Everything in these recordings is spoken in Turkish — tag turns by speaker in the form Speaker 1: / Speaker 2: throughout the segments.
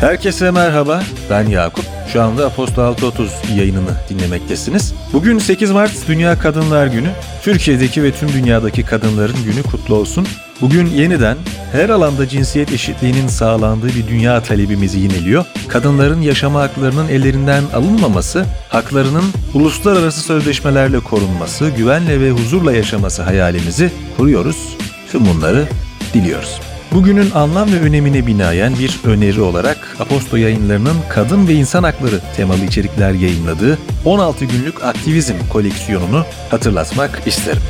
Speaker 1: Herkese merhaba, ben Yakup. Şu anda Apostol 630 yayınını dinlemektesiniz. Bugün 8 Mart Dünya Kadınlar Günü. Türkiye'deki ve tüm dünyadaki kadınların günü kutlu olsun. Bugün yeniden her alanda cinsiyet eşitliğinin sağlandığı bir dünya talebimizi yineliyor. Kadınların yaşama haklarının ellerinden alınmaması, haklarının uluslararası sözleşmelerle korunması, güvenle ve huzurla yaşaması hayalimizi kuruyoruz. Tüm bunları diliyoruz. Bugünün anlam ve önemine binaen bir öneri olarak Aposto yayınlarının kadın ve insan hakları temalı içerikler yayınladığı 16 günlük aktivizm koleksiyonunu hatırlatmak isterim.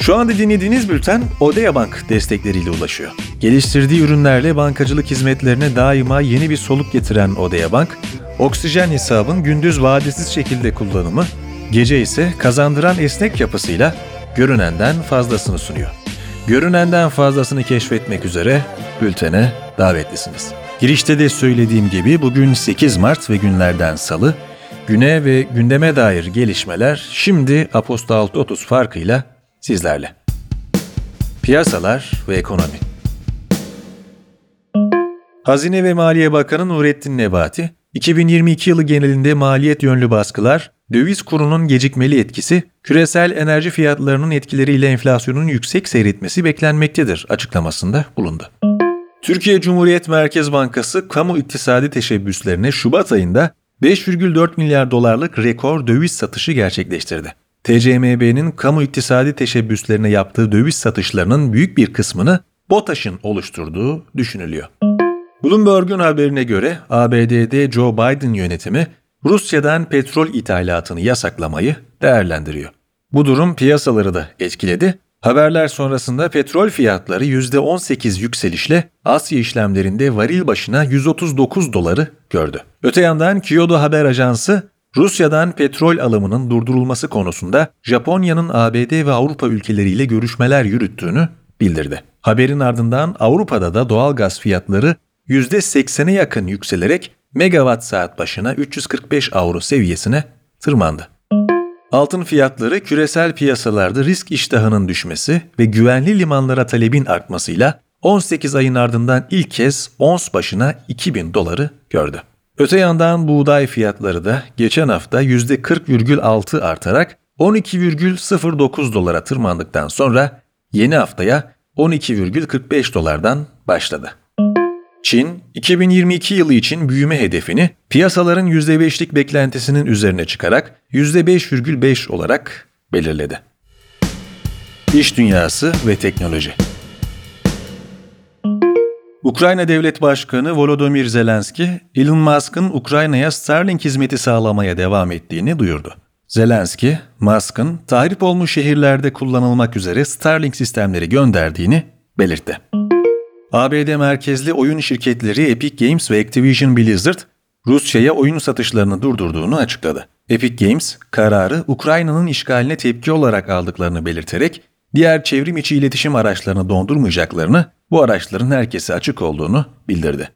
Speaker 1: Şu anda dinlediğiniz bülten Odea Bank destekleriyle ulaşıyor. Geliştirdiği ürünlerle bankacılık hizmetlerine daima yeni bir soluk getiren Odea Bank, oksijen hesabın gündüz vadesiz şekilde kullanımı, gece ise kazandıran esnek yapısıyla görünenden fazlasını sunuyor. Görünenden fazlasını keşfetmek üzere bültene davetlisiniz. Girişte de söylediğim gibi bugün 8 Mart ve günlerden salı, güne ve gündeme dair gelişmeler şimdi Apostol 630 farkıyla sizlerle. Piyasalar ve ekonomi Hazine ve Maliye Bakanı Nurettin Nebati, 2022 yılı genelinde maliyet yönlü baskılar, döviz kurunun gecikmeli etkisi, küresel enerji fiyatlarının etkileriyle enflasyonun yüksek seyretmesi beklenmektedir açıklamasında bulundu. Türkiye Cumhuriyet Merkez Bankası kamu iktisadi teşebbüslerine Şubat ayında 5,4 milyar dolarlık rekor döviz satışı gerçekleştirdi. TCMB'nin kamu iktisadi teşebbüslerine yaptığı döviz satışlarının büyük bir kısmını BOTAŞ'ın oluşturduğu düşünülüyor. Bloomberg'un haberine göre ABD'de Joe Biden yönetimi Rusya'dan petrol ithalatını yasaklamayı değerlendiriyor. Bu durum piyasaları da etkiledi. Haberler sonrasında petrol fiyatları %18 yükselişle Asya işlemlerinde varil başına 139 doları gördü. Öte yandan Kyodo Haber Ajansı Rusya'dan petrol alımının durdurulması konusunda Japonya'nın ABD ve Avrupa ülkeleriyle görüşmeler yürüttüğünü bildirdi. Haberin ardından Avrupa'da da doğal gaz fiyatları %80'e yakın yükselerek megawatt saat başına 345 avro seviyesine tırmandı. Altın fiyatları küresel piyasalarda risk iştahının düşmesi ve güvenli limanlara talebin artmasıyla 18 ayın ardından ilk kez ons başına 2000 doları gördü. Öte yandan buğday fiyatları da geçen hafta %40,6 artarak 12,09 dolara tırmandıktan sonra yeni haftaya 12,45 dolardan başladı. Çin, 2022 yılı için büyüme hedefini piyasaların %5'lik beklentisinin üzerine çıkarak %5,5 olarak belirledi. İş dünyası ve teknoloji Ukrayna Devlet Başkanı Volodymyr Zelenski, Elon Musk'ın Ukrayna'ya Starlink hizmeti sağlamaya devam ettiğini duyurdu. Zelenski, Musk'ın tahrip olmuş şehirlerde kullanılmak üzere Starlink sistemleri gönderdiğini belirtti. ABD merkezli oyun şirketleri Epic Games ve Activision Blizzard, Rusya'ya oyun satışlarını durdurduğunu açıkladı. Epic Games, kararı Ukrayna'nın işgaline tepki olarak aldıklarını belirterek, diğer çevrim içi iletişim araçlarını dondurmayacaklarını, bu araçların herkese açık olduğunu bildirdi.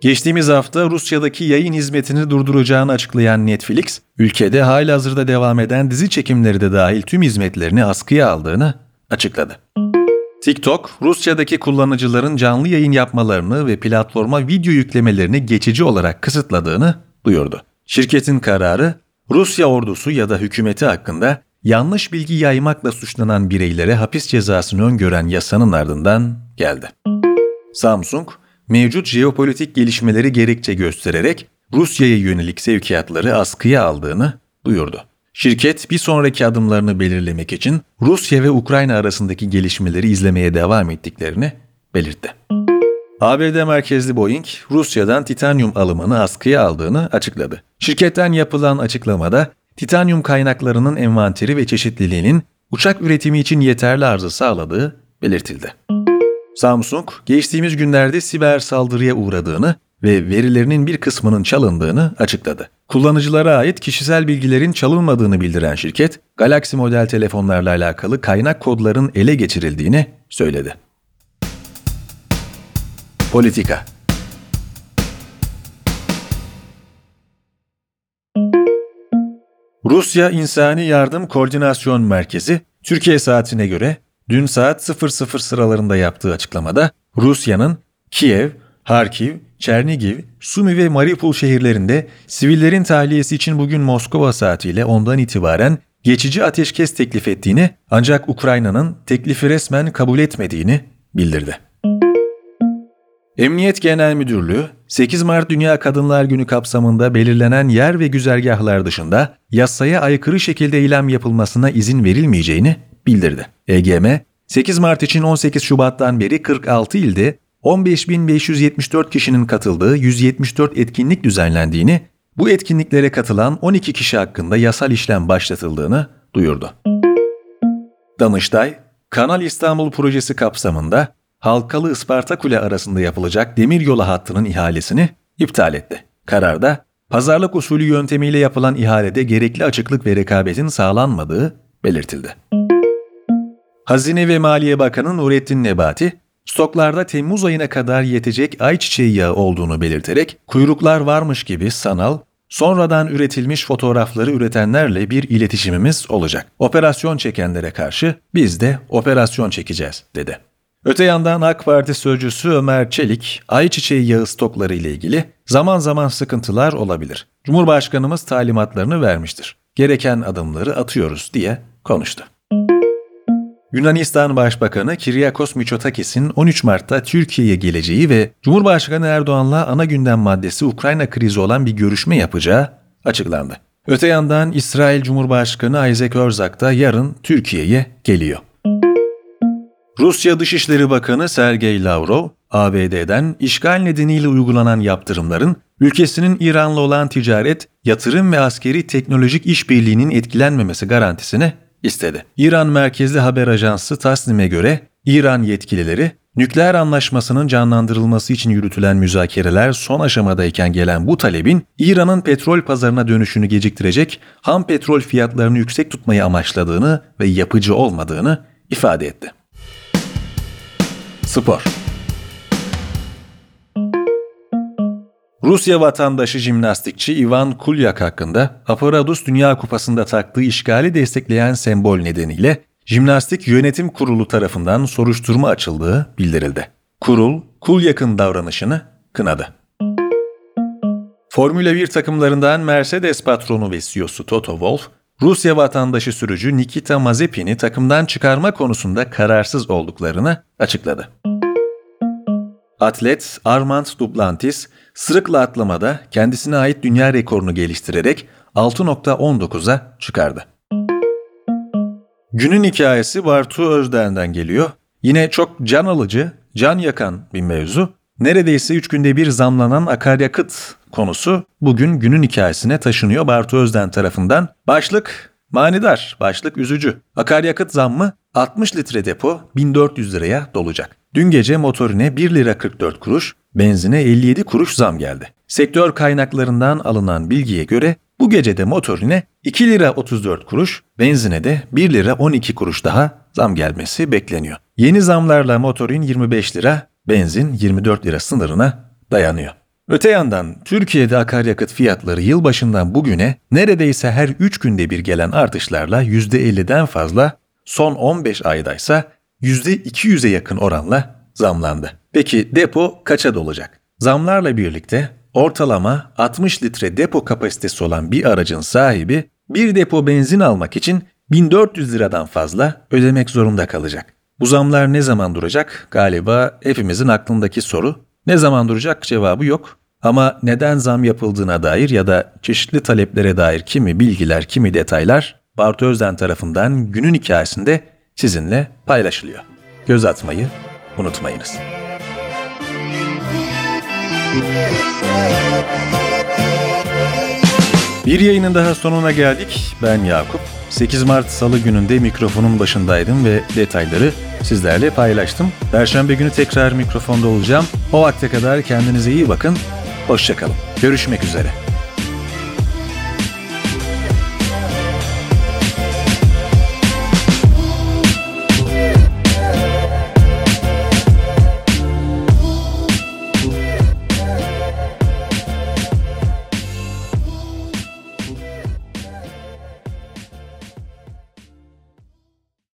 Speaker 1: Geçtiğimiz hafta Rusya'daki yayın hizmetini durduracağını açıklayan Netflix, ülkede halihazırda devam eden dizi çekimleri de dahil tüm hizmetlerini askıya aldığını açıkladı. TikTok, Rusya'daki kullanıcıların canlı yayın yapmalarını ve platforma video yüklemelerini geçici olarak kısıtladığını duyurdu. Şirketin kararı, Rusya ordusu ya da hükümeti hakkında yanlış bilgi yaymakla suçlanan bireylere hapis cezasını öngören yasanın ardından geldi. Samsung, mevcut jeopolitik gelişmeleri gerekçe göstererek Rusya'ya yönelik sevkiyatları askıya aldığını duyurdu. Şirket bir sonraki adımlarını belirlemek için Rusya ve Ukrayna arasındaki gelişmeleri izlemeye devam ettiklerini belirtti. ABD merkezli Boeing, Rusya'dan titanyum alımını askıya aldığını açıkladı. Şirketten yapılan açıklamada, titanyum kaynaklarının envanteri ve çeşitliliğinin uçak üretimi için yeterli arzı sağladığı belirtildi. Samsung, geçtiğimiz günlerde siber saldırıya uğradığını ve verilerinin bir kısmının çalındığını açıkladı. Kullanıcılara ait kişisel bilgilerin çalınmadığını bildiren şirket, Galaxy model telefonlarla alakalı kaynak kodların ele geçirildiğini söyledi. Politika Rusya İnsani Yardım Koordinasyon Merkezi, Türkiye saatine göre dün saat 00 sıralarında yaptığı açıklamada Rusya'nın Kiev, Harkiv, Çernigiv, Sumi ve Mariupol şehirlerinde sivillerin tahliyesi için bugün Moskova saatiyle ondan itibaren geçici ateşkes teklif ettiğini ancak Ukrayna'nın teklifi resmen kabul etmediğini bildirdi. Emniyet Genel Müdürlüğü, 8 Mart Dünya Kadınlar Günü kapsamında belirlenen yer ve güzergahlar dışında yasaya aykırı şekilde eylem yapılmasına izin verilmeyeceğini bildirdi. EGM, 8 Mart için 18 Şubat'tan beri 46 ilde 15.574 kişinin katıldığı 174 etkinlik düzenlendiğini, bu etkinliklere katılan 12 kişi hakkında yasal işlem başlatıldığını duyurdu. Danıştay, Kanal İstanbul projesi kapsamında Halkalı Isparta Kule arasında yapılacak demiryolu hattının ihalesini iptal etti. Kararda, pazarlık usulü yöntemiyle yapılan ihalede gerekli açıklık ve rekabetin sağlanmadığı belirtildi. Hazine ve Maliye Bakanı Nurettin Nebati, stoklarda Temmuz ayına kadar yetecek ayçiçeği yağı olduğunu belirterek kuyruklar varmış gibi sanal, sonradan üretilmiş fotoğrafları üretenlerle bir iletişimimiz olacak. Operasyon çekenlere karşı biz de operasyon çekeceğiz, dedi. Öte yandan AK Parti sözcüsü Ömer Çelik, ayçiçeği yağı stokları ile ilgili zaman zaman sıkıntılar olabilir. Cumhurbaşkanımız talimatlarını vermiştir. Gereken adımları atıyoruz diye konuştu. Yunanistan Başbakanı Kiryakos Mitsotakis'in 13 Mart'ta Türkiye'ye geleceği ve Cumhurbaşkanı Erdoğan'la ana gündem maddesi Ukrayna krizi olan bir görüşme yapacağı açıklandı. Öte yandan İsrail Cumhurbaşkanı Isaac Herzog da yarın Türkiye'ye geliyor. Rusya Dışişleri Bakanı Sergey Lavrov, ABD'den işgal nedeniyle uygulanan yaptırımların ülkesinin İran'la olan ticaret, yatırım ve askeri teknolojik işbirliğinin etkilenmemesi garantisini istedi. İran merkezli haber ajansı Tasnim'e göre İran yetkilileri nükleer anlaşmasının canlandırılması için yürütülen müzakereler son aşamadayken gelen bu talebin İran'ın petrol pazarına dönüşünü geciktirecek ham petrol fiyatlarını yüksek tutmayı amaçladığını ve yapıcı olmadığını ifade etti. Spor Rusya vatandaşı jimnastikçi Ivan Kulyak hakkında Aparadus Dünya Kupası'nda taktığı işgali destekleyen sembol nedeniyle Jimnastik Yönetim Kurulu tarafından soruşturma açıldığı bildirildi. Kurul, Kulyak'ın davranışını kınadı. Formula 1 takımlarından Mercedes patronu ve CEO'su Toto Wolff, Rusya vatandaşı sürücü Nikita Mazepin'i takımdan çıkarma konusunda kararsız olduklarını açıkladı. Atlet Armand Duplantis, sırıkla atlamada kendisine ait dünya rekorunu geliştirerek 6.19'a çıkardı. Günün hikayesi Bartu Özden'den geliyor. Yine çok can alıcı, can yakan bir mevzu. Neredeyse 3 günde bir zamlanan akaryakıt konusu bugün günün hikayesine taşınıyor Bartu Özden tarafından. Başlık manidar, başlık üzücü. Akaryakıt zammı 60 litre depo 1400 liraya dolacak. Dün gece motorine 1 lira 44 kuruş, benzine 57 kuruş zam geldi. Sektör kaynaklarından alınan bilgiye göre bu gecede motorine 2 lira 34 kuruş, benzine de 1 lira 12 kuruş daha zam gelmesi bekleniyor. Yeni zamlarla motorin 25 lira, benzin 24 lira sınırına dayanıyor. Öte yandan Türkiye'de akaryakıt fiyatları yılbaşından bugüne neredeyse her 3 günde bir gelen artışlarla %50'den fazla, son 15 aydaysa %200'e yakın oranla zamlandı. Peki depo kaça dolacak? Zamlarla birlikte ortalama 60 litre depo kapasitesi olan bir aracın sahibi bir depo benzin almak için 1400 liradan fazla ödemek zorunda kalacak. Bu zamlar ne zaman duracak? Galiba hepimizin aklındaki soru. Ne zaman duracak cevabı yok. Ama neden zam yapıldığına dair ya da çeşitli taleplere dair kimi bilgiler, kimi detaylar Bartu Özden tarafından günün hikayesinde sizinle paylaşılıyor. Göz atmayı unutmayınız. Bir yayının daha sonuna geldik. Ben Yakup. 8 Mart Salı gününde mikrofonun başındaydım ve detayları sizlerle paylaştım. Perşembe günü tekrar mikrofonda olacağım. O vakte kadar kendinize iyi bakın. Hoşçakalın. Görüşmek üzere.